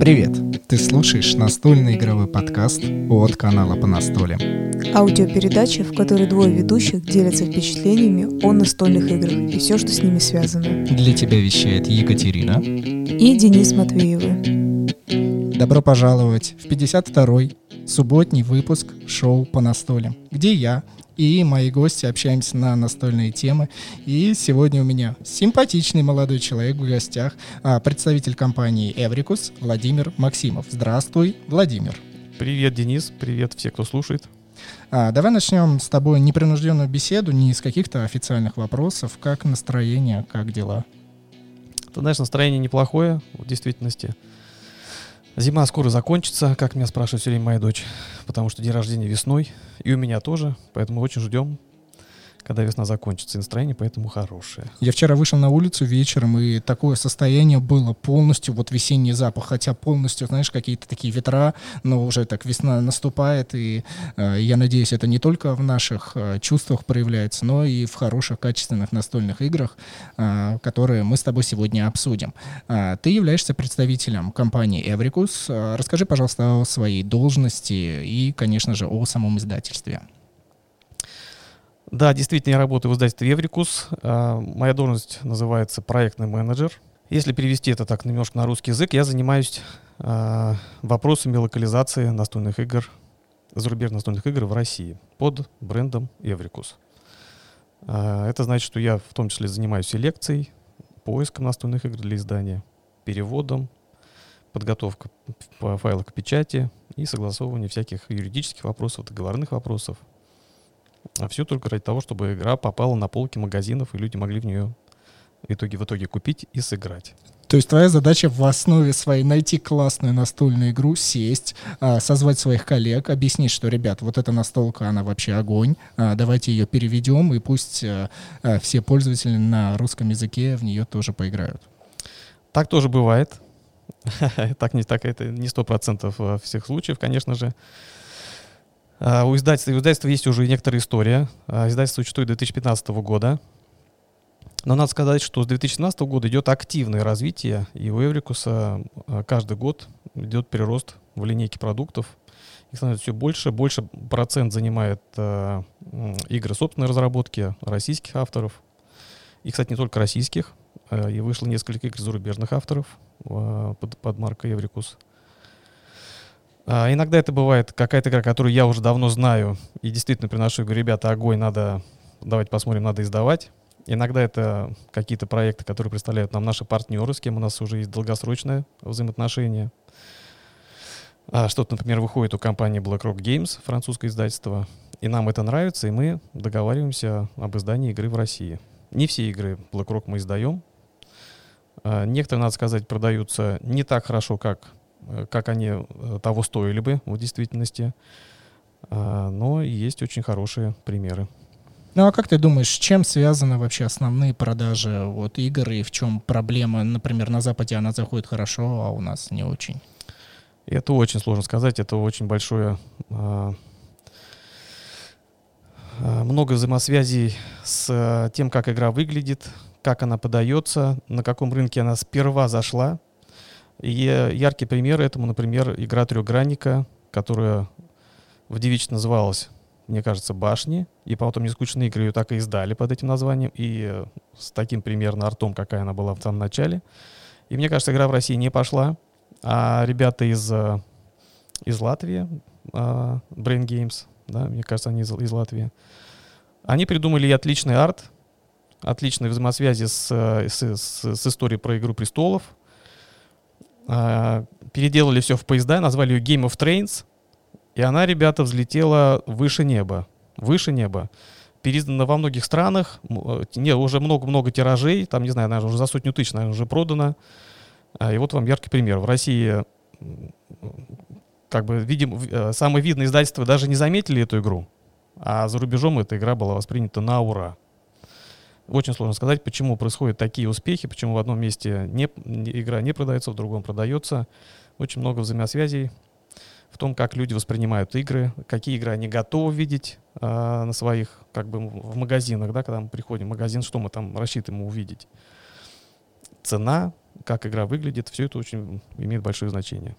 Привет! Ты слушаешь настольный игровой подкаст от канала по настолям. Аудиопередача, в которой двое ведущих делятся впечатлениями о настольных играх и все, что с ними связано. Для тебя вещает Екатерина и Денис Матвеевы. Добро пожаловать в 52-й субботний выпуск шоу по настолям, где я, и мои гости общаемся на настольные темы. И сегодня у меня симпатичный молодой человек в гостях, а, представитель компании Эврикус Владимир Максимов. Здравствуй, Владимир. Привет, Денис. Привет все, кто слушает. А, давай начнем с тобой непринужденную беседу, не из каких-то официальных вопросов. Как настроение, как дела? Ты знаешь, настроение неплохое в действительности. Зима скоро закончится, как меня спрашивает все время моя дочь, потому что день рождения весной, и у меня тоже, поэтому очень ждем когда весна закончится, и настроение поэтому хорошее. Я вчера вышел на улицу вечером, и такое состояние было полностью, вот весенний запах, хотя полностью, знаешь, какие-то такие ветра, но уже так весна наступает, и э, я надеюсь, это не только в наших э, чувствах проявляется, но и в хороших, качественных настольных играх, э, которые мы с тобой сегодня обсудим. Э, ты являешься представителем компании Эврикус. Э, расскажи, пожалуйста, о своей должности и, конечно же, о самом издательстве. Да, действительно, я работаю в издательстве Еврикус. А, моя должность называется проектный менеджер. Если перевести это так немножко на русский язык, я занимаюсь а, вопросами локализации настольных игр, зарубежных настольных игр в России под брендом Еврикус. А, это значит, что я в том числе занимаюсь селекцией, поиском настольных игр для издания, переводом, подготовкой файлов к печати и согласовывание всяких юридических вопросов, договорных вопросов, а все только ради того, чтобы игра попала на полки магазинов, и люди могли в нее в итоге, в итоге купить и сыграть. То есть твоя задача в основе своей найти классную настольную игру, сесть, а, созвать своих коллег, объяснить, что, ребят, вот эта настолка, она вообще огонь, а, давайте ее переведем, и пусть а, все пользователи на русском языке в нее тоже поиграют. Так тоже бывает. так не так, это не сто процентов всех случаев, конечно же. А, у издательства, у издательства есть уже некоторая история. А, издательство существует 2015 года. Но надо сказать, что с 2017 года идет активное развитие, и у Эврикуса а, каждый год идет прирост в линейке продуктов. Их становится все больше. Больше процент занимает э, игры собственной разработки российских авторов. И, кстати, не только российских. Э, и вышло несколько игр зарубежных авторов э, под, под маркой Эврикус. А, иногда это бывает какая-то игра, которую я уже давно знаю, и действительно приношу, говорю, ребята, огонь, надо, давайте посмотрим, надо издавать. Иногда это какие-то проекты, которые представляют нам наши партнеры, с кем у нас уже есть долгосрочное взаимоотношение. А что-то, например, выходит у компании BlackRock Games, французское издательство, и нам это нравится, и мы договариваемся об издании игры в России. Не все игры BlackRock мы издаем. А, некоторые, надо сказать, продаются не так хорошо, как как они э, того стоили бы в действительности. А, но есть очень хорошие примеры. Ну а как ты думаешь, с чем связаны вообще основные продажи вот игр и в чем проблема? Например, на Западе она заходит хорошо, а у нас не очень. Это очень сложно сказать, это очень большое а, а, много взаимосвязей с тем, как игра выглядит, как она подается, на каком рынке она сперва зашла, и яркий пример этому, например, игра трехгранника, которая в девичестве называлась, мне кажется, «Башни», и потом «Нескучные игры» ее так и издали под этим названием, и с таким примерно артом, какая она была в самом начале. И мне кажется, игра в России не пошла, а ребята из, из Латвии, uh, Brain Games, да, мне кажется, они из, из Латвии, они придумали отличный арт, отличные взаимосвязи с, с, с, с историей про «Игру престолов», переделали все в поезда, назвали ее Game of Trains, и она, ребята, взлетела выше неба. Выше неба. Переиздана во многих странах, э, не, уже много-много тиражей, там, не знаю, наверное, уже за сотню тысяч, наверное, уже продано. А, и вот вам яркий пример. В России, как бы, видим, э, самые видные издательства даже не заметили эту игру, а за рубежом эта игра была воспринята на ура. Очень сложно сказать, почему происходят такие успехи, почему в одном месте не, игра не продается, в другом продается. Очень много взаимосвязей в том, как люди воспринимают игры, какие игры они готовы видеть э, на своих, как бы в магазинах, да, когда мы приходим в магазин, что мы там рассчитываем увидеть. Цена, как игра выглядит, все это очень имеет большое значение.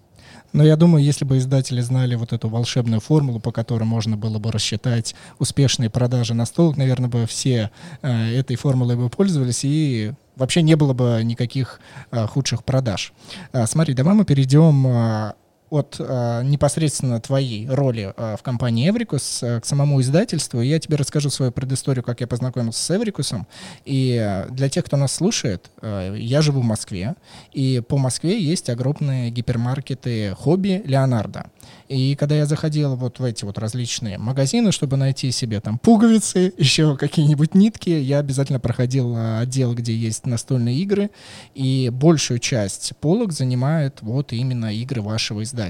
Но я думаю, если бы издатели знали вот эту волшебную формулу, по которой можно было бы рассчитать успешные продажи настолок, наверное, бы все э, этой формулой бы пользовались и вообще не было бы никаких э, худших продаж. Э, смотри, давай мы перейдем э, от э, непосредственно твоей роли э, в компании Эврикус э, к самому издательству. Я тебе расскажу свою предысторию, как я познакомился с Эврикусом. И э, для тех, кто нас слушает, э, я живу в Москве, и по Москве есть огромные гипермаркеты хобби Леонардо. И когда я заходил вот в эти вот различные магазины, чтобы найти себе там пуговицы, еще какие-нибудь нитки, я обязательно проходил э, отдел, где есть настольные игры, и большую часть полок занимает вот именно игры вашего издательства.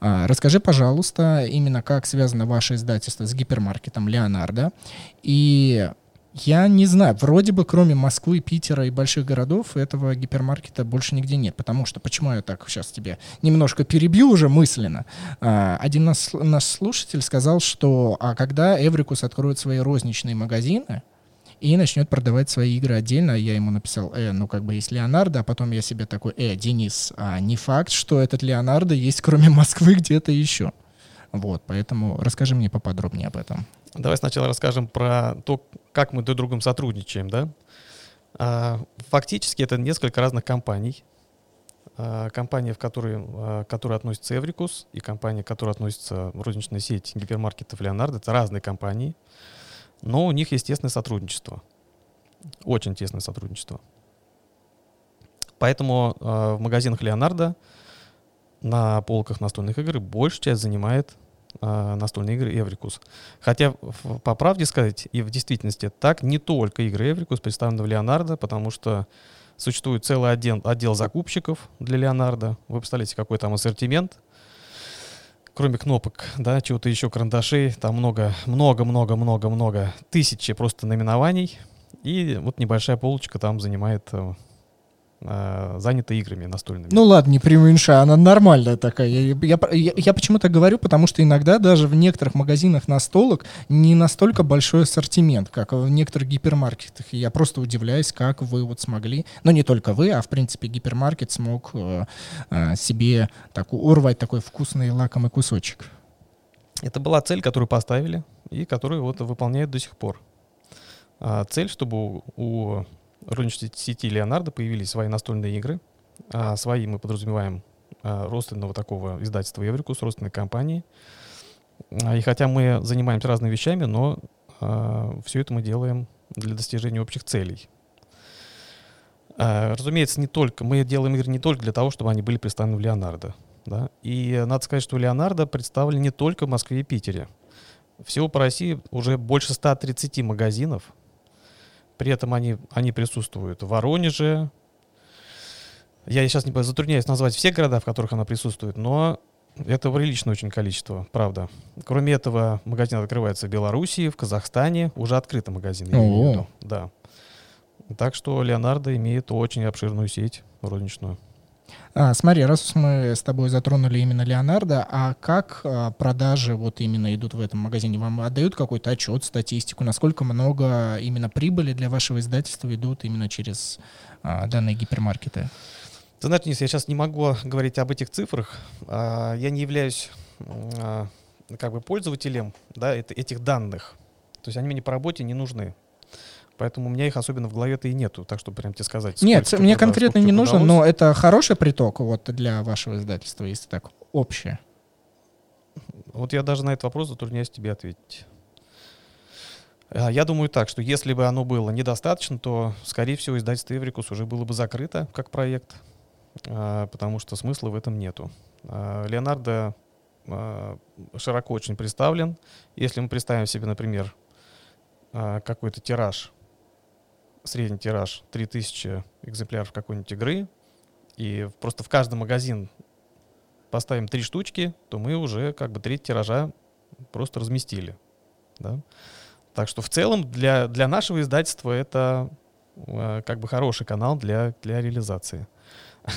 А, расскажи, пожалуйста, именно как связано ваше издательство с гипермаркетом Леонардо, и я не знаю, вроде бы кроме Москвы, Питера и больших городов этого гипермаркета больше нигде нет. Потому что, почему я так сейчас тебе немножко перебью уже мысленно. А, один наш, наш слушатель сказал, что а когда Эврикус откроет свои розничные магазины, и начнет продавать свои игры отдельно. Я ему написал, э, ну как бы есть Леонардо, а потом я себе такой, э, Денис, а не факт, что этот Леонардо есть кроме Москвы где-то еще. Вот, поэтому расскажи мне поподробнее об этом. Давай сначала расскажем про то, как мы друг с другом сотрудничаем, да? А, фактически это несколько разных компаний. А, компания, в которой, а, к которой относится Эврикус, и компания, к которой относится розничная сеть гипермаркетов Леонардо, это разные компании, но у них есть тесное сотрудничество. Очень тесное сотрудничество. Поэтому в магазинах Леонардо на полках настольных игр большая часть занимает э, настольные игры Эврикус. Хотя, в, по правде сказать, и в действительности так, не только игры Эврикус представлены в Леонардо, потому что существует целый отдел, отдел закупщиков для Леонардо. Вы представляете, какой там ассортимент. Кроме кнопок, да, чего-то еще, карандашей, там много, много, много, много, много, тысячи просто наименований. И вот небольшая полочка там занимает э, занята играми настольными. Ну ладно, не преуменьшай, она нормальная такая. Я, я, я, я почему-то говорю, потому что иногда даже в некоторых магазинах настолок не настолько большой ассортимент, как в некоторых гипермаркетах. И я просто удивляюсь, как вы вот смогли, ну не только вы, а в принципе гипермаркет смог э, э, себе так, урвать такой вкусный лакомый кусочек. Это была цель, которую поставили и которую вот выполняют до сих пор. А, цель, чтобы у, у розничной сети Леонардо появились свои настольные игры. А свои мы подразумеваем а, родственного такого издательства Эврикус, родственной компании. А, и хотя мы занимаемся разными вещами, но а, все это мы делаем для достижения общих целей. А, разумеется, не только, мы делаем игры не только для того, чтобы они были представлены в Леонардо. Да? И надо сказать, что Леонардо представлен не только в Москве и Питере. Всего по России уже больше 130 магазинов, при этом они, они присутствуют в Воронеже. Я сейчас не затрудняюсь назвать все города, в которых она присутствует, но это приличное очень количество, правда. Кроме этого, магазин открывается в Белоруссии, в Казахстане. Уже открыты магазины. О-о-о. Да. Так что Леонардо имеет очень обширную сеть розничную. А, смотри, раз мы с тобой затронули именно Леонардо, а как а, продажи вот именно идут в этом магазине? Вам отдают какой-то отчет, статистику, насколько много именно прибыли для вашего издательства идут именно через а, данные гипермаркеты? Ты знаешь, Денис, я сейчас не могу говорить об этих цифрах. А, я не являюсь а, как бы пользователем да, этих данных. То есть они мне по работе не нужны. Поэтому у меня их особенно в голове-то и нету, так что прям тебе сказать. Нет, мне конкретно не нужно, удалось. но это хороший приток вот для вашего издательства, если так общее. Вот я даже на этот вопрос затрудняюсь тебе ответить. А, я думаю так, что если бы оно было недостаточно, то, скорее всего, издательство Эврикус уже было бы закрыто как проект, а, потому что смысла в этом нету. А, Леонардо широко очень представлен. Если мы представим себе, например, какой-то тираж средний тираж 3000 экземпляров какой-нибудь игры, и просто в каждый магазин поставим три штучки, то мы уже как бы треть тиража просто разместили. Да? Так что в целом для, для нашего издательства это э, как бы хороший канал для, для реализации.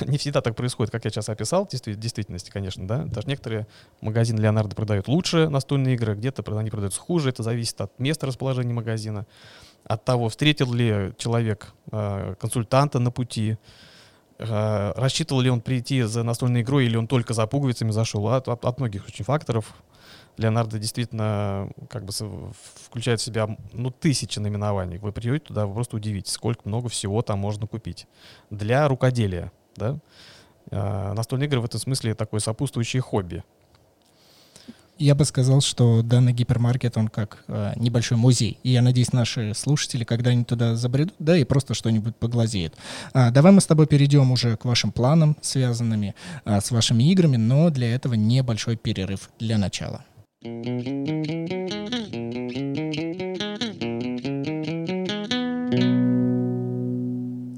Не всегда так происходит, как я сейчас описал, в действительности, конечно, да. Даже некоторые магазины Леонардо продают лучше настольные игры, где-то они продаются хуже, это зависит от места расположения магазина от того, встретил ли человек э, консультанта на пути, э, рассчитывал ли он прийти за настольной игрой, или он только за пуговицами зашел. От, от, от многих очень факторов. Леонардо действительно как бы включает в себя ну, тысячи наименований. Вы придете туда, вы просто удивитесь, сколько много всего там можно купить. Для рукоделия, да. Э, настольные игры в этом смысле такое сопутствующее хобби. Я бы сказал, что данный гипермаркет, он как э, небольшой музей. И я надеюсь, наши слушатели когда-нибудь туда забредут, да, и просто что-нибудь поглазеют. А, давай мы с тобой перейдем уже к вашим планам, связанными а, с вашими играми, но для этого небольшой перерыв для начала.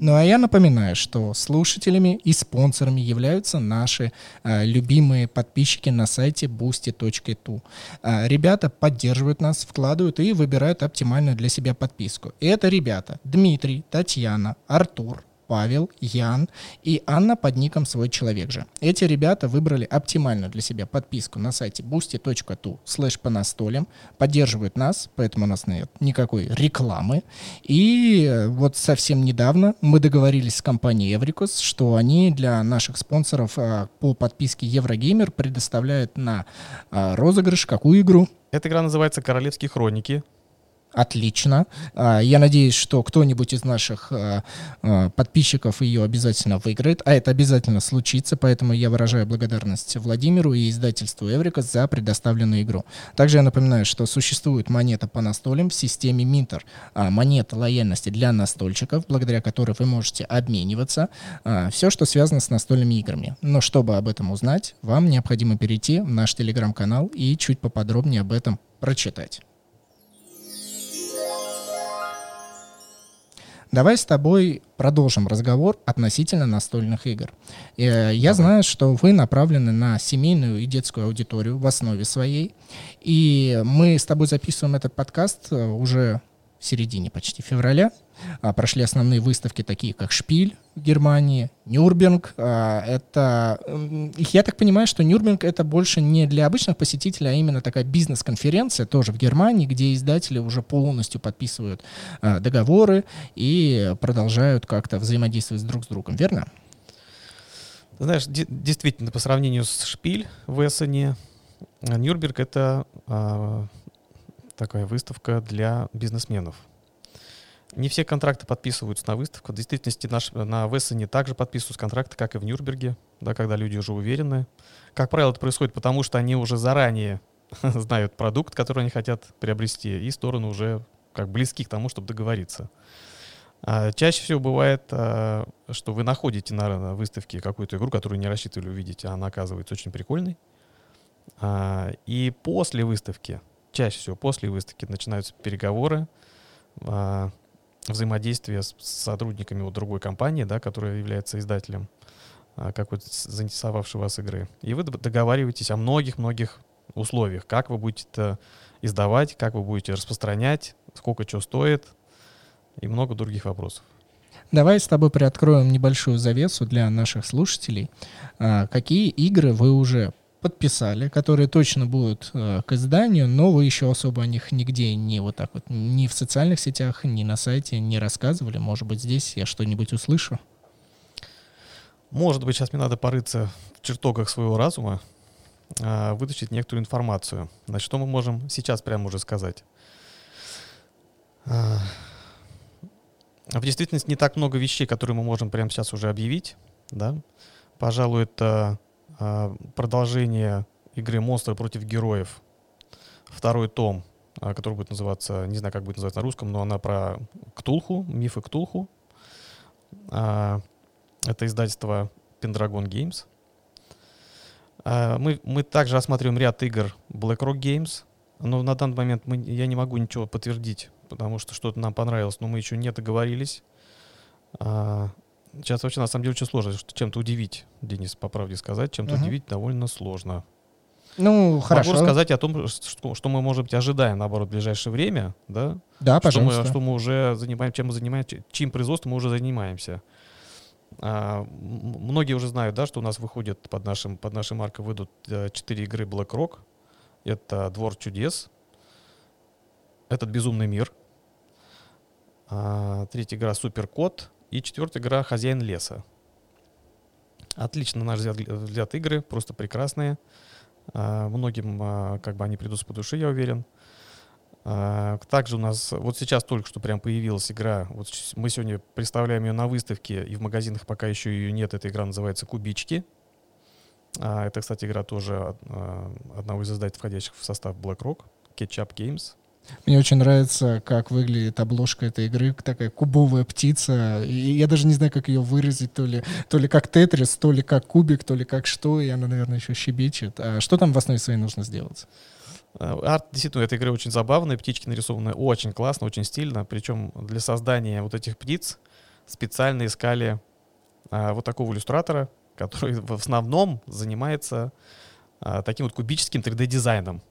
Ну а я напоминаю, что слушателями и спонсорами являются наши э, любимые подписчики на сайте boosty.tu. Э, ребята поддерживают нас, вкладывают и выбирают оптимальную для себя подписку. И это ребята Дмитрий, Татьяна, Артур, Павел, Ян и Анна под ником «Свой человек же». Эти ребята выбрали оптимальную для себя подписку на сайте boosty.tu слэш по настолям, поддерживают нас, поэтому у нас нет никакой рекламы. И вот совсем недавно мы договорились с компанией Эврикус, что они для наших спонсоров а, по подписке Еврогеймер предоставляют на а, розыгрыш какую игру? Эта игра называется «Королевские хроники». Отлично. А, я надеюсь, что кто-нибудь из наших а, а, подписчиков ее обязательно выиграет, а это обязательно случится, поэтому я выражаю благодарность Владимиру и издательству Эврика за предоставленную игру. Также я напоминаю, что существует монета по настолям в системе Минтер, монета лояльности для настольщиков, благодаря которой вы можете обмениваться. Все, что связано с настольными играми. Но чтобы об этом узнать, вам необходимо перейти в наш телеграм-канал и чуть поподробнее об этом прочитать. Давай с тобой продолжим разговор относительно настольных игр. Э, я знаю, что вы направлены на семейную и детскую аудиторию в основе своей. И мы с тобой записываем этот подкаст э, уже в середине почти февраля. А, прошли основные выставки, такие как «Шпиль» в Германии, «Нюрнберг». А, это, я так понимаю, что «Нюрнберг» — это больше не для обычных посетителей, а именно такая бизнес-конференция тоже в Германии, где издатели уже полностью подписывают а, договоры и продолжают как-то взаимодействовать друг с другом, верно? Знаешь, действительно, по сравнению с «Шпиль» в Эссене, «Нюрнберг» — это такая выставка для бизнесменов. Не все контракты подписываются на выставку. В действительности наш, на Вессене также подписываются контракты, как и в Нюрнберге, да, когда люди уже уверены. Как правило, это происходит потому, что они уже заранее знают продукт, который они хотят приобрести, и стороны уже как близки к тому, чтобы договориться. А чаще всего бывает, а, что вы находите на выставке какую-то игру, которую не рассчитывали увидеть, а она оказывается очень прикольной. А, и после выставки чаще всего после выставки начинаются переговоры, а, взаимодействие с, сотрудниками вот другой компании, да, которая является издателем а, какой-то заинтересовавшей вас игры. И вы договариваетесь о многих-многих условиях, как вы будете это издавать, как вы будете распространять, сколько что стоит и много других вопросов. Давай с тобой приоткроем небольшую завесу для наших слушателей. А, какие игры вы уже подписали, которые точно будут э, к изданию, но вы еще особо о них нигде не вот так вот, ни в социальных сетях, ни на сайте не рассказывали. Может быть, здесь я что-нибудь услышу? Может быть, сейчас мне надо порыться в чертогах своего разума, э, вытащить некоторую информацию. Значит, что мы можем сейчас прямо уже сказать? Э, в действительности не так много вещей, которые мы можем прямо сейчас уже объявить. Да? Пожалуй, это продолжение игры «Монстры против героев». Второй том, а, который будет называться, не знаю, как будет называться на русском, но она про Ктулху, мифы Ктулху. А, это издательство Pendragon Games. Мы, мы также осматриваем ряд игр BlackRock Games, но на данный момент мы, я не могу ничего подтвердить, потому что что-то нам понравилось, но мы еще не договорились. Сейчас вообще на самом деле очень сложно чем-то удивить, Денис, по правде сказать, чем-то uh-huh. удивить довольно сложно. Ну, хорошо. Могу рассказать о том, что, что мы, может быть, ожидаем, наоборот, в ближайшее время, да? Да, что пожалуйста. Мы, что мы уже занимаем, чем мы занимаемся, чьим производством мы уже занимаемся. А, многие уже знают, да, что у нас выходит под, нашим, под нашей маркой выйдут э, четыре игры BlackRock. Это «Двор чудес», «Этот безумный мир», а, третья игра «Суперкот», и четвертая игра «Хозяин леса». Отлично, на наш взгляд, взгляд игры, просто прекрасные. А, многим а, как бы они придутся по душе, я уверен. А, также у нас вот сейчас только что прям появилась игра. Вот мы сегодня представляем ее на выставке, и в магазинах пока еще ее нет. Эта игра называется «Кубички». Это, кстати, игра тоже одного из издателей, входящих в состав BlackRock, Ketchup Games. Мне очень нравится, как выглядит обложка этой игры, такая кубовая птица. И я даже не знаю, как ее выразить, то ли, то ли как тетрис, то ли как кубик, то ли как что, и она, наверное, еще щебечет. А что там в основе своей нужно сделать? А, арт действительно этой игры очень забавный, птички нарисованы очень классно, очень стильно. Причем для создания вот этих птиц специально искали а, вот такого иллюстратора, который в основном занимается а, таким вот кубическим 3D-дизайном.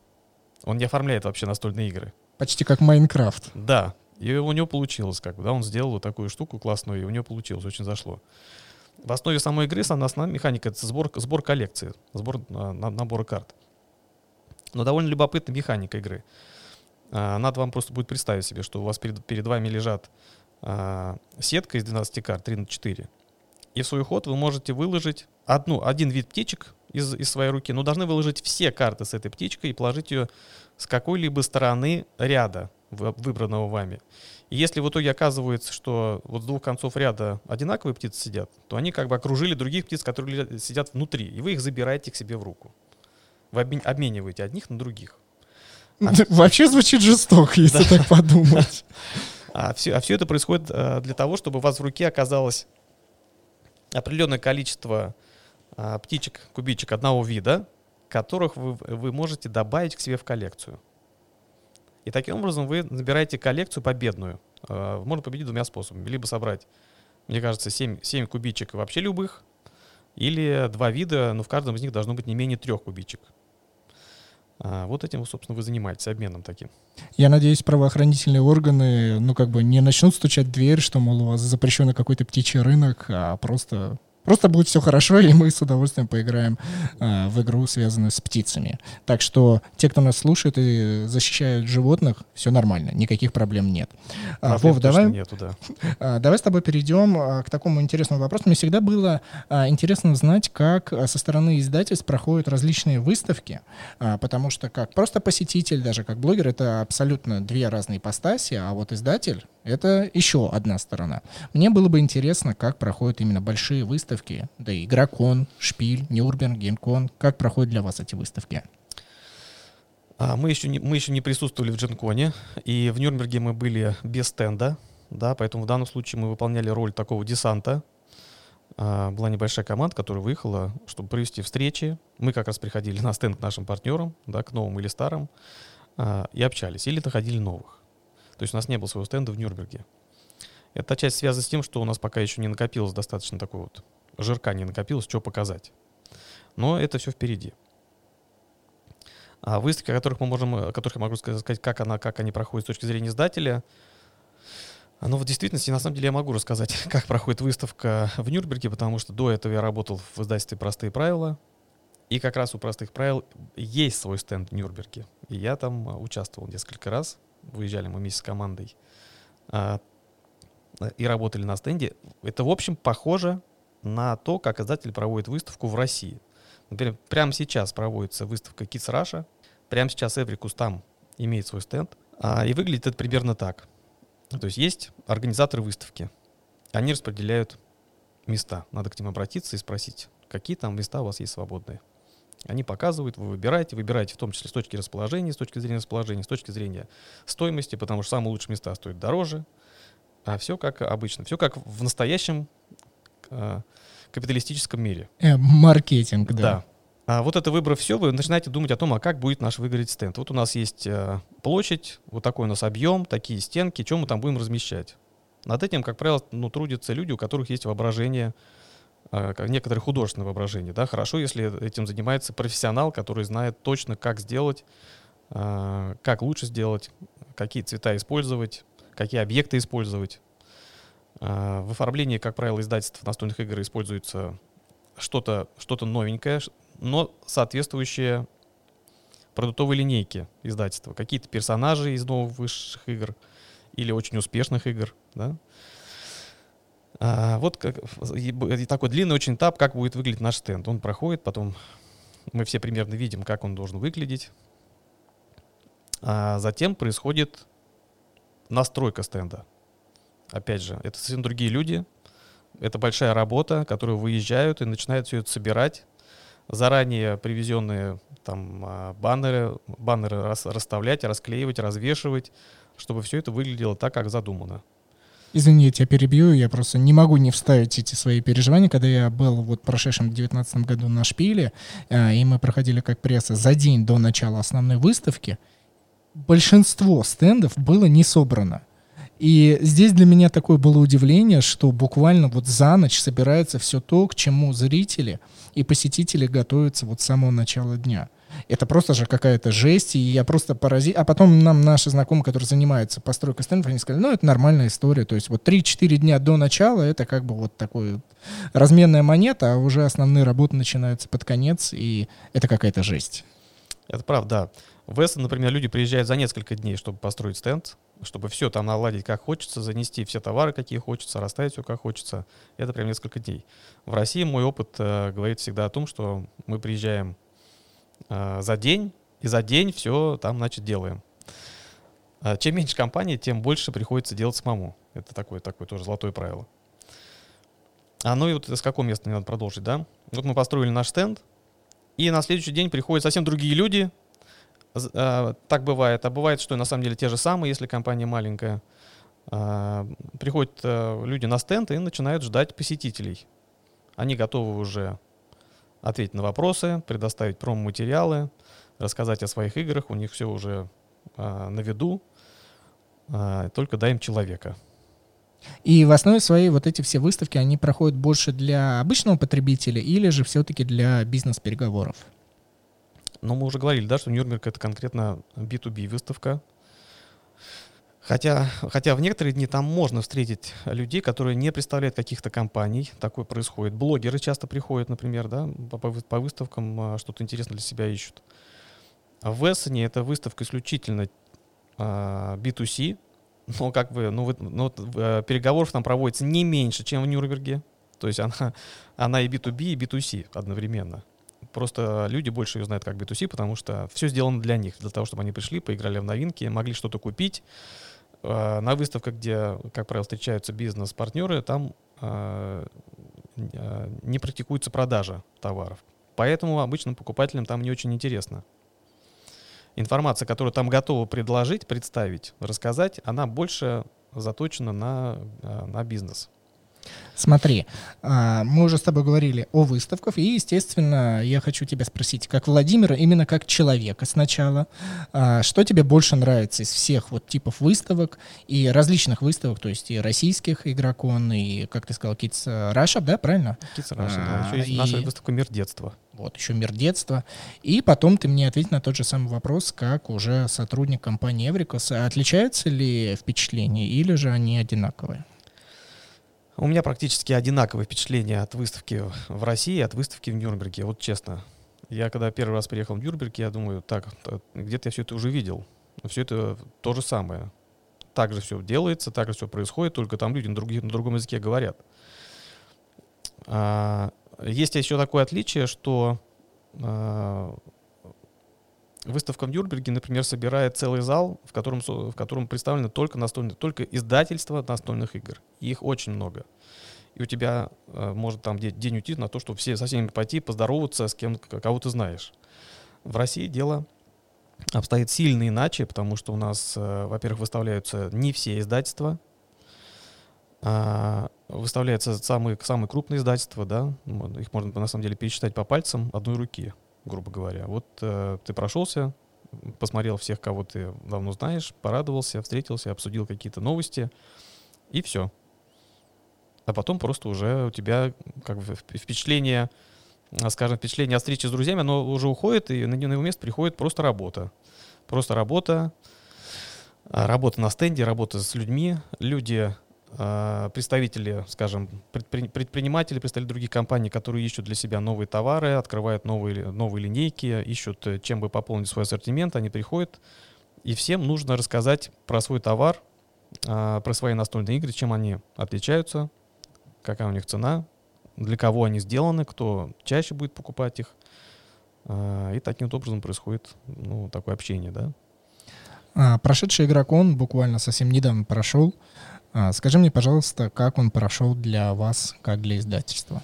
Он не оформляет вообще настольные игры. Почти как Майнкрафт. Да. И у него получилось, как бы, да, он сделал вот такую штуку классную, и у него получилось, очень зашло. В основе самой игры самая основная механика — это сбор, сбор коллекции, сбор на, на, набора карт. Но довольно любопытная механика игры. А, надо вам просто будет представить себе, что у вас перед, перед вами лежат а, сетка из 12 карт, 3 на 4. И в свой ход вы можете выложить одну, один вид птичек из, из своей руки, но должны выложить все карты с этой птичкой и положить ее с какой-либо стороны ряда, выбранного вами. И если в итоге оказывается, что вот с двух концов ряда одинаковые птицы сидят, то они как бы окружили других птиц, которые сидят внутри, и вы их забираете к себе в руку. Вы обмениваете одних на других. А... Вообще звучит жестоко, если так подумать. А все, а все это происходит а, для того, чтобы у вас в руке оказалось определенное количество а, птичек, кубичек одного вида, которых вы, вы можете добавить к себе в коллекцию. И таким образом вы набираете коллекцию победную. А, можно победить двумя способами. Либо собрать, мне кажется, 7, 7 кубичек вообще любых, или два вида, но в каждом из них должно быть не менее трех кубичек. А вот этим, собственно, вы занимаетесь, обменом таким. Я надеюсь, правоохранительные органы, ну, как бы не начнут стучать в дверь, что, мол, у вас запрещенный какой-то птичий рынок, а просто Просто будет все хорошо, и мы с удовольствием поиграем э, в игру, связанную с птицами. Так что те, кто нас слушает и защищают животных, все нормально, никаких проблем нет. А, Вов, давай, нету, да. а, давай с тобой перейдем а, к такому интересному вопросу. Мне всегда было а, интересно знать, как а, со стороны издательств проходят различные выставки, а, потому что как просто посетитель, даже как блогер, это абсолютно две разные ипостаси, а вот издатель это еще одна сторона. Мне было бы интересно, как проходят именно большие выставки, да и Игрокон, Шпиль, Нюрнберг, Генкон. Как проходят для вас эти выставки? А, мы, еще не, мы еще не присутствовали в Дженконе, и в Нюрнберге мы были без стенда, да, поэтому в данном случае мы выполняли роль такого десанта. А, была небольшая команда, которая выехала, чтобы провести встречи. Мы как раз приходили на стенд к нашим партнерам, да, к новым или старым, а, и общались, или находили новых. То есть у нас не было своего стенда в Нюрнберге. Эта часть связана с тем, что у нас пока еще не накопилось достаточно такой вот жирка не накопилось, что показать. Но это все впереди. А выставки, о которых мы можем, о которых я могу сказать, как, она, как они проходят с точки зрения издателя, ну, в действительности, на самом деле, я могу рассказать, как проходит выставка в Нюрнберге, потому что до этого я работал в издательстве «Простые правила», и как раз у «Простых правил» есть свой стенд в Нюрнберге. И я там а, участвовал несколько раз выезжали мы вместе с командой а, и работали на стенде. Это, в общем, похоже на то, как издатель проводит выставку в России. Например, прямо сейчас проводится выставка Kids Russia. Прямо сейчас Эврикус там имеет свой стенд. А, и выглядит это примерно так. То есть есть организаторы выставки. Они распределяют места. Надо к ним обратиться и спросить, какие там места у вас есть свободные. Они показывают, вы выбираете, выбираете в том числе с точки расположения, с точки зрения расположения, с точки зрения стоимости, потому что самые лучшие места стоят дороже. А все как обычно, все как в настоящем э, капиталистическом мире. Э, маркетинг, да. Да. А вот это выбрав все, вы начинаете думать о том, а как будет наш выгореть стенд. Вот у нас есть э, площадь, вот такой у нас объем, такие стенки, что мы там будем размещать. Над этим, как правило, ну, трудятся люди, у которых есть воображение, а, некоторое художественное воображение. Да? Хорошо, если этим занимается профессионал, который знает точно, как сделать, а, как лучше сделать, какие цвета использовать, какие объекты использовать. А, в оформлении, как правило, издательств настольных игр используется что-то что новенькое, но соответствующее продуктовой линейке издательства. Какие-то персонажи из новых высших игр или очень успешных игр. Да? А, вот как, такой длинный очень этап, как будет выглядеть наш стенд. Он проходит, потом мы все примерно видим, как он должен выглядеть. А затем происходит настройка стенда. Опять же, это совсем другие люди. Это большая работа, которые выезжают и начинают все это собирать. Заранее привезенные там а, баннеры, баннеры рас, расставлять, расклеивать, развешивать, чтобы все это выглядело так, как задумано. Извини, я тебя перебью, я просто не могу не вставить эти свои переживания, когда я был вот в прошедшем 19 году на шпиле, э, и мы проходили как пресса за день до начала основной выставки, большинство стендов было не собрано. И здесь для меня такое было удивление, что буквально вот за ночь собирается все то, к чему зрители и посетители готовятся вот с самого начала дня. Это просто же какая-то жесть, и я просто поразил. А потом нам наши знакомые, которые занимаются постройкой стендов, они сказали, ну, это нормальная история. То есть вот 3-4 дня до начала это как бы вот такой разменная монета, а уже основные работы начинаются под конец, и это какая-то жесть. Это правда, да. В Эссен, например, люди приезжают за несколько дней, чтобы построить стенд, чтобы все там наладить как хочется, занести все товары, какие хочется, расставить все как хочется. Это прям несколько дней. В России мой опыт э, говорит всегда о том, что мы приезжаем э, за день, и за день все там, значит, делаем. А чем меньше компании, тем больше приходится делать самому. Это такое, такое тоже золотое правило. А ну и вот с какого места мне надо продолжить, да? Вот мы построили наш стенд, и на следующий день приходят совсем другие люди, так бывает. А бывает, что на самом деле те же самые, если компания маленькая. А, приходят э, люди на стенд и начинают ждать посетителей. Они готовы уже ответить на вопросы, предоставить промо-материалы, рассказать о своих играх. У них все уже а, на виду. Только дай им человека. И в основе своей вот эти все выставки, они проходят больше для обычного потребителя или же все-таки для бизнес-переговоров? Но мы уже говорили, да, что Нюрнберг это конкретно B2B выставка. Хотя, хотя в некоторые дни там можно встретить людей, которые не представляют каких-то компаний. Такое происходит. Блогеры часто приходят, например, да, по, по выставкам а, что-то интересное для себя ищут. А в Эссене это выставка исключительно а, B2C, но как бы, ну, вы, ну э, переговоров там проводится не меньше, чем в Нюрнберге. То есть она, она и B2B, и B2C одновременно. Просто люди больше ее знают как B2C, потому что все сделано для них, для того, чтобы они пришли, поиграли в новинки, могли что-то купить. А, на выставках, где, как правило, встречаются бизнес-партнеры, там а, а, не практикуется продажа товаров. Поэтому обычным покупателям там не очень интересно. Информация, которую там готовы предложить, представить, рассказать, она больше заточена на, на бизнес. Смотри, а, мы уже с тобой говорили о выставках, и, естественно, я хочу тебя спросить, как Владимира, именно как человека сначала, а, что тебе больше нравится из всех вот типов выставок и различных выставок, то есть и российских игрокон, и, как ты сказал, Kids Russia, да, правильно? Kids Russia, да. Еще есть и... наша выставка «Мир детства». Вот, еще «Мир детства». И потом ты мне ответь на тот же самый вопрос, как уже сотрудник компании Эврикос. Отличаются ли впечатления или же они одинаковые? У меня практически одинаковое впечатление от выставки в России от выставки в Нюрнберге, вот честно. Я когда первый раз приехал в Нюрнберг, я думаю, так, где-то я все это уже видел. Все это то же самое. Так же все делается, так же все происходит, только там люди на, других, на другом языке говорят. А, есть еще такое отличие, что а, Выставка в Нюрнберге, например, собирает целый зал, в котором, в котором представлены только настольные, только издательства настольных игр. И их очень много. И у тебя э, может там день уйти на то, чтобы все со всеми пойти, поздороваться с кем, кого ты знаешь. В России дело обстоит сильно иначе, потому что у нас, э, во-первых, выставляются не все издательства, а выставляются самые, самые крупные издательства, да, их можно на самом деле пересчитать по пальцам одной руки грубо говоря. Вот э, ты прошелся, посмотрел всех, кого ты давно знаешь, порадовался, встретился, обсудил какие-то новости, и все. А потом просто уже у тебя как бы впечатление, а, скажем, впечатление о встрече с друзьями, оно уже уходит, и на его место приходит просто работа. Просто работа, а, работа на стенде, работа с людьми. Люди представители, скажем, предприниматели, представители других компаний, которые ищут для себя новые товары, открывают новые, новые линейки, ищут, э, чем бы пополнить свой ассортимент, они приходят, и всем нужно рассказать про свой товар, а, про свои настольные игры, чем они отличаются, какая у них цена, для кого они сделаны, кто чаще будет покупать их. И таким вот образом происходит ну, такое общение, да. А, прошедший игрокон буквально совсем недавно прошел. Скажи мне, пожалуйста, как он прошел для вас, как для издательства?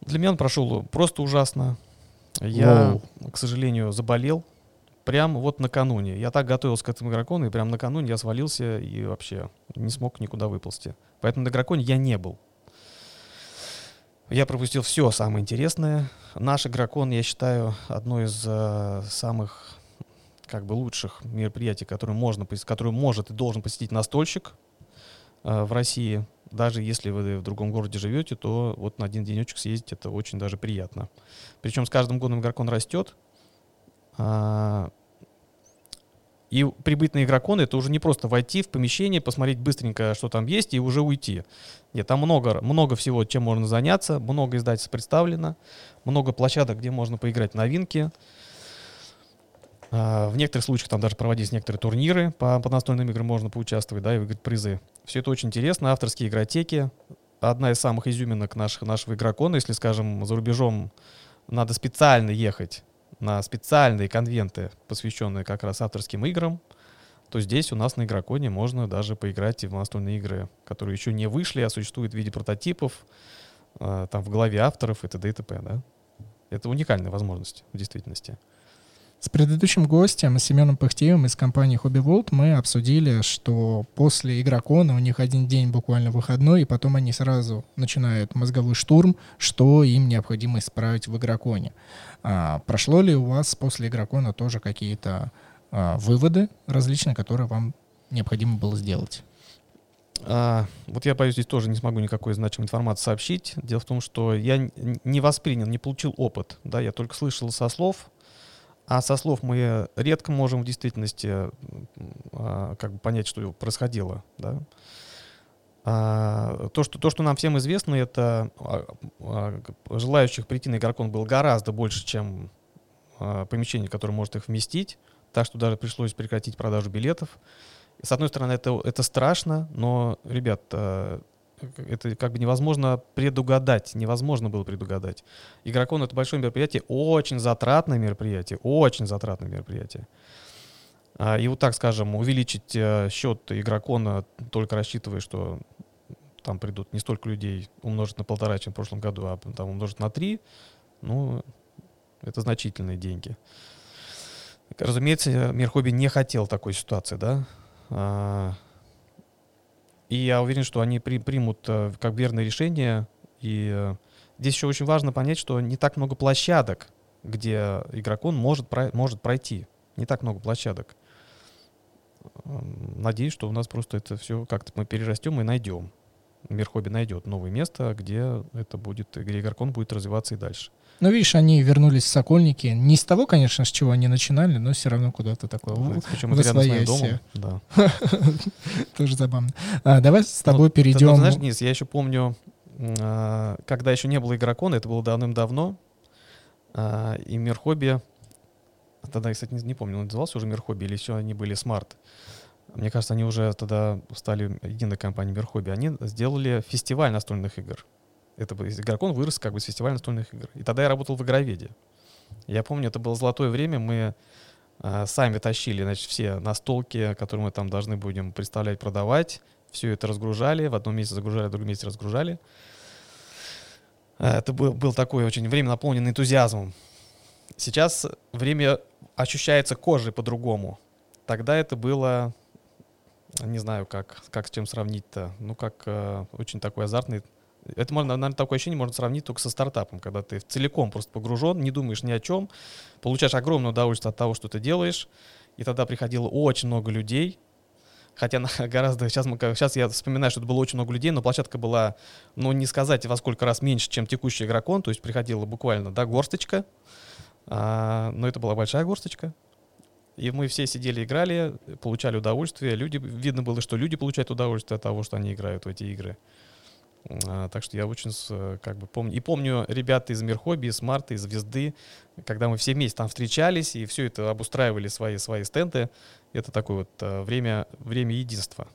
Для меня он прошел просто ужасно. Я, Воу. к сожалению, заболел прям вот накануне. Я так готовился к этому игрокону, и прям накануне я свалился и вообще не смог никуда выползти. Поэтому на игроконе я не был. Я пропустил все самое интересное. Наш игрокон, я считаю, одно из э, самых как бы лучших мероприятий, которые можно, которые может и должен посетить настольщик в России. Даже если вы в другом городе живете, то вот на один денечек съездить это очень даже приятно. Причем с каждым годом игрокон растет. А, и прибыть на игрокон это уже не просто войти в помещение, посмотреть быстренько, что там есть, и уже уйти. Нет, там много, много всего, чем можно заняться, много издательств представлено, много площадок, где можно поиграть новинки. А, в некоторых случаях там даже проводились некоторые турниры по, по настольным играм, можно поучаствовать, да, и выиграть призы. Все это очень интересно, авторские игротеки. Одна из самых изюминок наших, нашего игрокона, если, скажем, за рубежом надо специально ехать на специальные конвенты, посвященные как раз авторским играм, то здесь у нас на Игроконе можно даже поиграть и в настольные игры, которые еще не вышли, а существуют в виде прототипов, э, там в голове авторов и т.д. и т.п. Да? Это уникальная возможность в действительности. С предыдущим гостем, Семеном Пыхтеевым из компании Hobby World, мы обсудили, что после игрокона у них один день буквально выходной, и потом они сразу начинают мозговой штурм, что им необходимо исправить в игроконе. А, прошло ли у вас после игрокона тоже какие-то а, выводы различные, которые вам необходимо было сделать? А, вот я боюсь, здесь тоже не смогу никакой значимой информации сообщить. Дело в том, что я не воспринял, не получил опыт. Да, я только слышал со слов а со слов мы редко можем в действительности а, как бы понять, что происходило. Да? А, то, что, то, что нам всем известно, это а, а, желающих прийти на игрокон было гораздо больше, чем а, помещение, которое может их вместить. Так что даже пришлось прекратить продажу билетов. с одной стороны, это, это страшно, но, ребят, это как бы невозможно предугадать, невозможно было предугадать. Игрокон — это большое мероприятие, очень затратное мероприятие, очень затратное мероприятие. А, и вот так, скажем, увеличить э, счет игрокона, только рассчитывая, что там придут не столько людей, умножить на полтора, чем в прошлом году, а там умножить на три, ну, это значительные деньги. Разумеется, мир хобби не хотел такой ситуации, да. И я уверен, что они при, примут э, как верное решение. И э, здесь еще очень важно понять, что не так много площадок, где игрокон может, может пройти. Не так много площадок. Надеюсь, что у нас просто это все как-то мы перерастем и найдем. Мир хобби найдет новое место, где это будет, где игрокон будет развиваться и дальше. Ну, видишь, они вернулись в Сокольники. Не с того, конечно, с чего они начинали, но все равно куда-то такое. Да, причем это рядом с моим домом. Да. Тоже забавно. А, давай с тобой перейдем. Ну, знаешь, Низ, я еще помню, а, когда еще не было игрокона, это было давным-давно, а, и Мир Хобби, тогда, кстати, не, не помню, он назывался уже Мир Хобби или еще они были Смарт. Мне кажется, они уже тогда стали единой компанией Мир Хобби. Они сделали фестиваль настольных игр. Это игрокон вырос как бы с фестиваля настольных игр. И тогда я работал в игроведе. Я помню, это было золотое время, мы э, сами тащили, значит, все настолки, которые мы там должны будем представлять, продавать. Все это разгружали, в одном месте загружали, в другом месте разгружали. Это был, был такое очень время, наполненное энтузиазмом. Сейчас время ощущается кожей по-другому. Тогда это было, не знаю, как, как с чем сравнить-то, ну, как э, очень такой азартный это можно, наверное, такое ощущение можно сравнить только со стартапом, когда ты целиком просто погружен, не думаешь ни о чем, получаешь огромное удовольствие от того, что ты делаешь. И тогда приходило очень много людей, Хотя гораздо сейчас, мы, сейчас я вспоминаю, что это было очень много людей, но площадка была, ну, не сказать во сколько раз меньше, чем текущий игрокон, то есть приходила буквально, да, горсточка, а, но это была большая горсточка. И мы все сидели, играли, получали удовольствие. Люди, видно было, что люди получают удовольствие от того, что они играют в эти игры. А, так что я очень как бы помню. И помню ребята из Мир Хобби, из Марта, из Звезды, когда мы все вместе там встречались и все это обустраивали свои, свои стенды. Это такое вот а, время, время единства.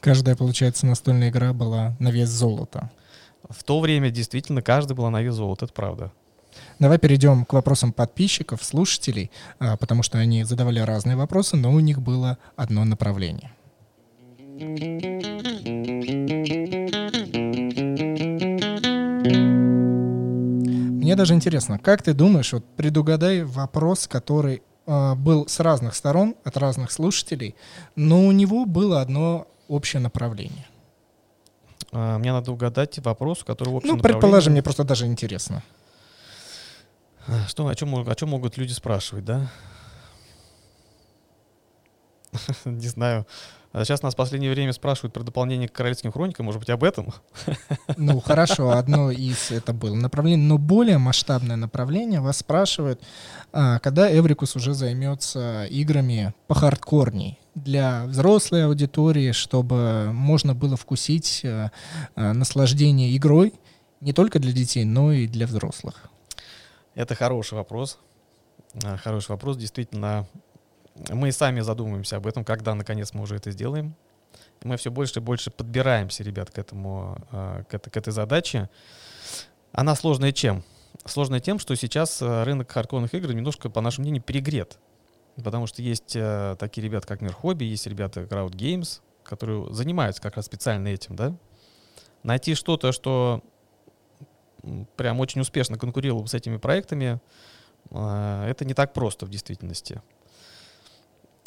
Каждая, получается, настольная игра была на вес золота. В то время действительно каждый был на вес золота, это правда. Давай перейдем к вопросам подписчиков, слушателей, а, потому что они задавали разные вопросы, но у них было одно направление. Мне даже интересно, как ты думаешь, вот предугадай вопрос, который э, был с разных сторон, от разных слушателей, но у него было одно общее направление. А, мне надо угадать вопрос, который в общем Ну, предположим, мне просто даже интересно. А, что, о чем, о чем могут люди спрашивать, да? Не знаю. Сейчас нас в последнее время спрашивают про дополнение к королевским хроникам, может быть, об этом? Ну, хорошо, одно из это было направление, но более масштабное направление вас спрашивают, а, когда Эврикус уже займется играми по хардкорней для взрослой аудитории, чтобы можно было вкусить а, а, наслаждение игрой не только для детей, но и для взрослых. Это хороший вопрос. Хороший вопрос. Действительно, мы сами задумываемся об этом, когда наконец мы уже это сделаем. Мы все больше и больше подбираемся, ребят, к этому, а, к, этой, к этой задаче. Она сложная чем? Сложная тем, что сейчас а, рынок хардкорных игр немножко, по нашему мнению, перегрет. Потому что есть а, такие ребята, как Мир Хобби, есть ребята Crowd Games, которые занимаются как раз специально этим, да. Найти что-то, что прям очень успешно конкурировало с этими проектами, это не так просто в действительности.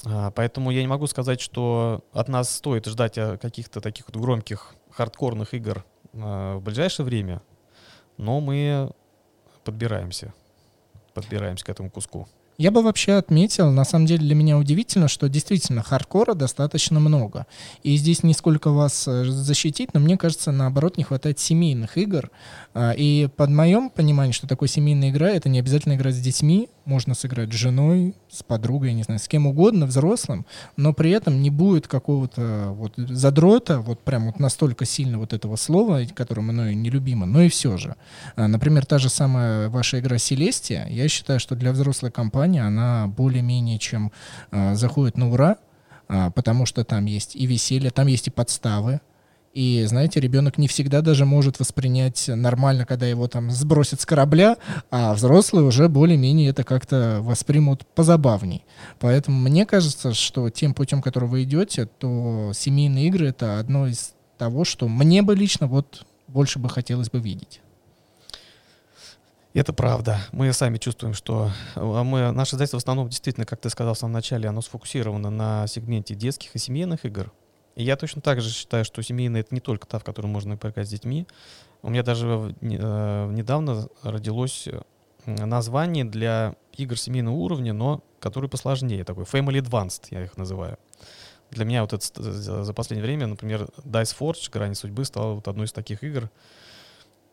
А, поэтому я не могу сказать, что от нас стоит ждать а, каких-то таких вот громких хардкорных игр а, в ближайшее время, но мы подбираемся, подбираемся к этому куску. Я бы вообще отметил, на самом деле для меня удивительно, что действительно хардкора достаточно много. И здесь не сколько вас э, защитить, но мне кажется, наоборот, не хватает семейных игр. И под моем пониманием, что такое семейная игра, это не обязательно играть с детьми, можно сыграть с женой, с подругой, не знаю, с кем угодно, взрослым, но при этом не будет какого-то вот задрота, вот прям вот настолько сильно вот этого слова, которое мною нелюбимо, но и все же. А, например, та же самая ваша игра Селестия, я считаю, что для взрослой компании она более-менее чем а, заходит на ура, а, потому что там есть и веселье, там есть и подставы, и, знаете, ребенок не всегда даже может воспринять нормально, когда его там сбросят с корабля, а взрослые уже более-менее это как-то воспримут позабавней. Поэтому мне кажется, что тем путем, который вы идете, то семейные игры — это одно из того, что мне бы лично вот больше бы хотелось бы видеть. Это правда. Мы сами чувствуем, что а мы, наше издательство в основном действительно, как ты сказал в самом начале, оно сфокусировано на сегменте детских и семейных игр. Я точно так же считаю, что семейная — это не только та, в которую можно поиграть с детьми. У меня даже э, недавно родилось э, название для игр семейного уровня, но которые посложнее, такой Family Advanced, я их называю. Для меня вот это за последнее время, например, Dice Forge, Грани судьбы, стала вот одной из таких игр.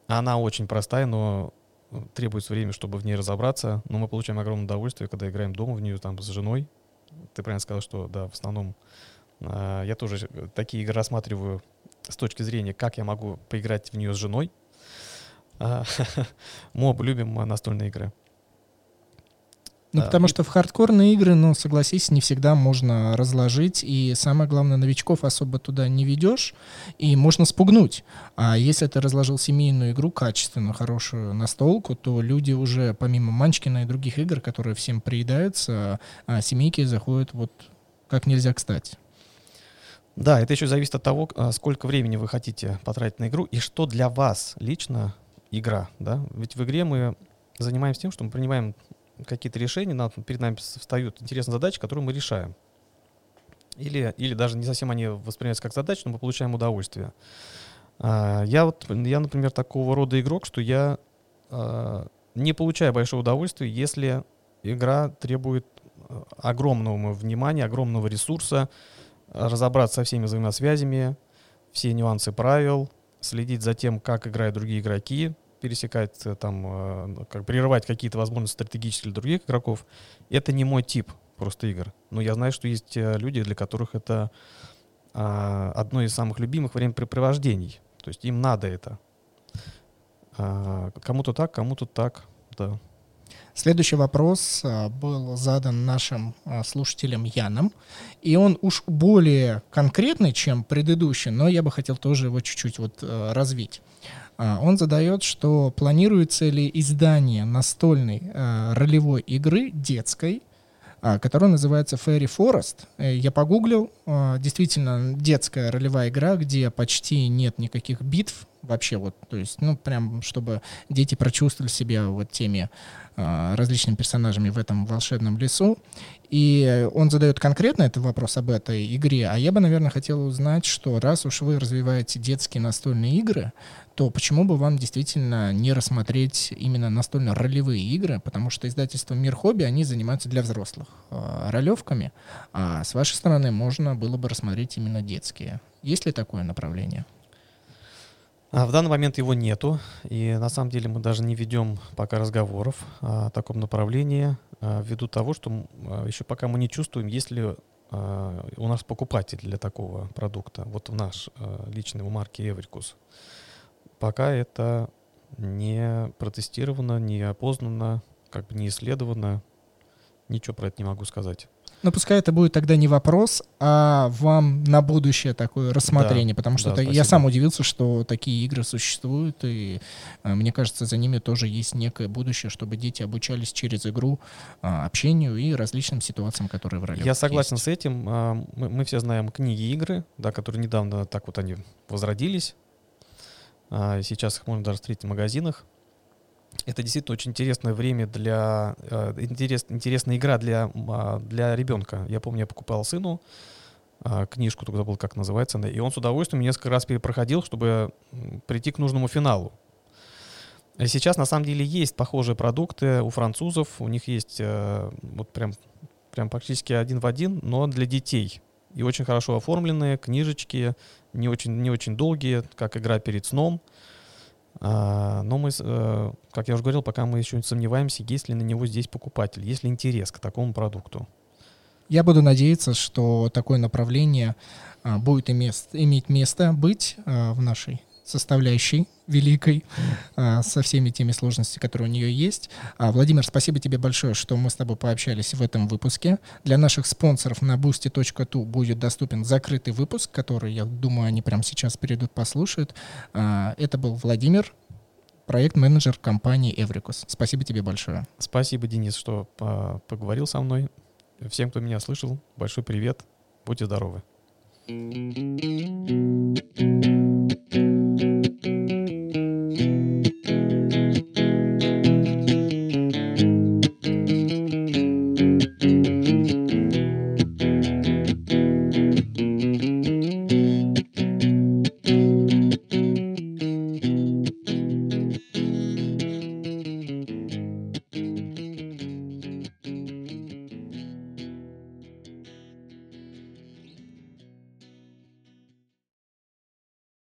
Она очень простая, но требуется время, чтобы в ней разобраться. Но мы получаем огромное удовольствие, когда играем дома в нее там с женой. Ты правильно сказал, что да, в основном я тоже такие игры рассматриваю с точки зрения, как я могу поиграть в нее с женой. А, мы оба любим настольные игры. Ну, да. потому что в хардкорные игры, ну, согласись, не всегда можно разложить, и самое главное, новичков особо туда не ведешь, и можно спугнуть. А если ты разложил семейную игру, качественную, хорошую настолку, то люди уже, помимо Манчкина и других игр, которые всем приедаются, а семейки заходят вот как нельзя кстати. Да, это еще зависит от того, а, сколько времени вы хотите потратить на игру и что для вас лично игра. Да? Ведь в игре мы занимаемся тем, что мы принимаем какие-то решения, нам, перед нами встают интересные задачи, которые мы решаем. Или, или даже не совсем они воспринимаются как задачи, но мы получаем удовольствие. А, я вот, я, например, такого рода игрок, что я а, не получаю большого удовольствия, если игра требует огромного внимания, огромного ресурса, разобраться со всеми взаимосвязями, все нюансы правил, следить за тем, как играют другие игроки, пересекать э, там, э, ну, как прерывать какие-то возможности стратегических для других игроков. Это не мой тип просто игр. Но я знаю, что есть э, люди, для которых это а, одно из самых любимых времяпрепровождений. То есть им надо это. А, кому-то так, кому-то так, да. Следующий вопрос а, был задан нашим а, слушателем Яном, и он уж более конкретный, чем предыдущий, но я бы хотел тоже его чуть-чуть вот а, развить. Он задает, что планируется ли издание настольной ролевой игры детской, которая называется Fairy Forest. Э, я погуглил, действительно детская ролевая игра, где почти нет никаких битв, вообще вот, то есть, ну, прям, чтобы дети прочувствовали себя вот теми э, различными персонажами в этом волшебном лесу. И он задает конкретно этот вопрос об этой игре, а я бы, наверное, хотел узнать, что раз уж вы развиваете детские настольные игры, то почему бы вам действительно не рассмотреть именно настольно-ролевые игры, потому что издательство «Мир хобби», они занимаются для взрослых э, ролевками, а с вашей стороны можно было бы рассмотреть именно детские. Есть ли такое направление? А, в данный момент его нету, и на самом деле мы даже не ведем пока разговоров о таком направлении, а, ввиду того, что а, еще пока мы не чувствуем, есть ли у нас покупатель для такого продукта, вот в наш личный у марки Эврикус. Пока это не протестировано, не опознано, как бы не исследовано, ничего про это не могу сказать. Но пускай это будет тогда не вопрос, а вам на будущее такое рассмотрение, да, потому что да, я сам удивился, что такие игры существуют, и а, мне кажется, за ними тоже есть некое будущее, чтобы дети обучались через игру а, общению и различным ситуациям, которые в роли. Я согласен есть. с этим. А, мы, мы все знаем книги игры, да, которые недавно так вот они возродились. А, сейчас их можно даже встретить в магазинах. Это действительно очень интересное время для... Э, интерес, интересная игра для, э, для ребенка. Я помню, я покупал сыну э, книжку, только забыл, как называется, и он с удовольствием несколько раз перепроходил, чтобы прийти к нужному финалу. Сейчас, на самом деле, есть похожие продукты у французов. У них есть э, вот прям, прям практически один в один, но для детей. И очень хорошо оформленные книжечки, не очень, не очень долгие, как игра перед сном — а, но мы, э, как я уже говорил, пока мы еще не сомневаемся, есть ли на него здесь покупатель, есть ли интерес к такому продукту. Я буду надеяться, что такое направление а, будет иметь место быть а, в нашей составляющей великой, а, со всеми теми сложностями, которые у нее есть. А, Владимир, спасибо тебе большое, что мы с тобой пообщались в этом выпуске. Для наших спонсоров на boosty.tu будет доступен закрытый выпуск, который, я думаю, они прямо сейчас перейдут, послушают. А, это был Владимир, проект-менеджер компании Эврикус. Спасибо тебе большое. Спасибо, Денис, что поговорил со мной. Всем, кто меня слышал, большой привет. Будьте здоровы. thank you thank you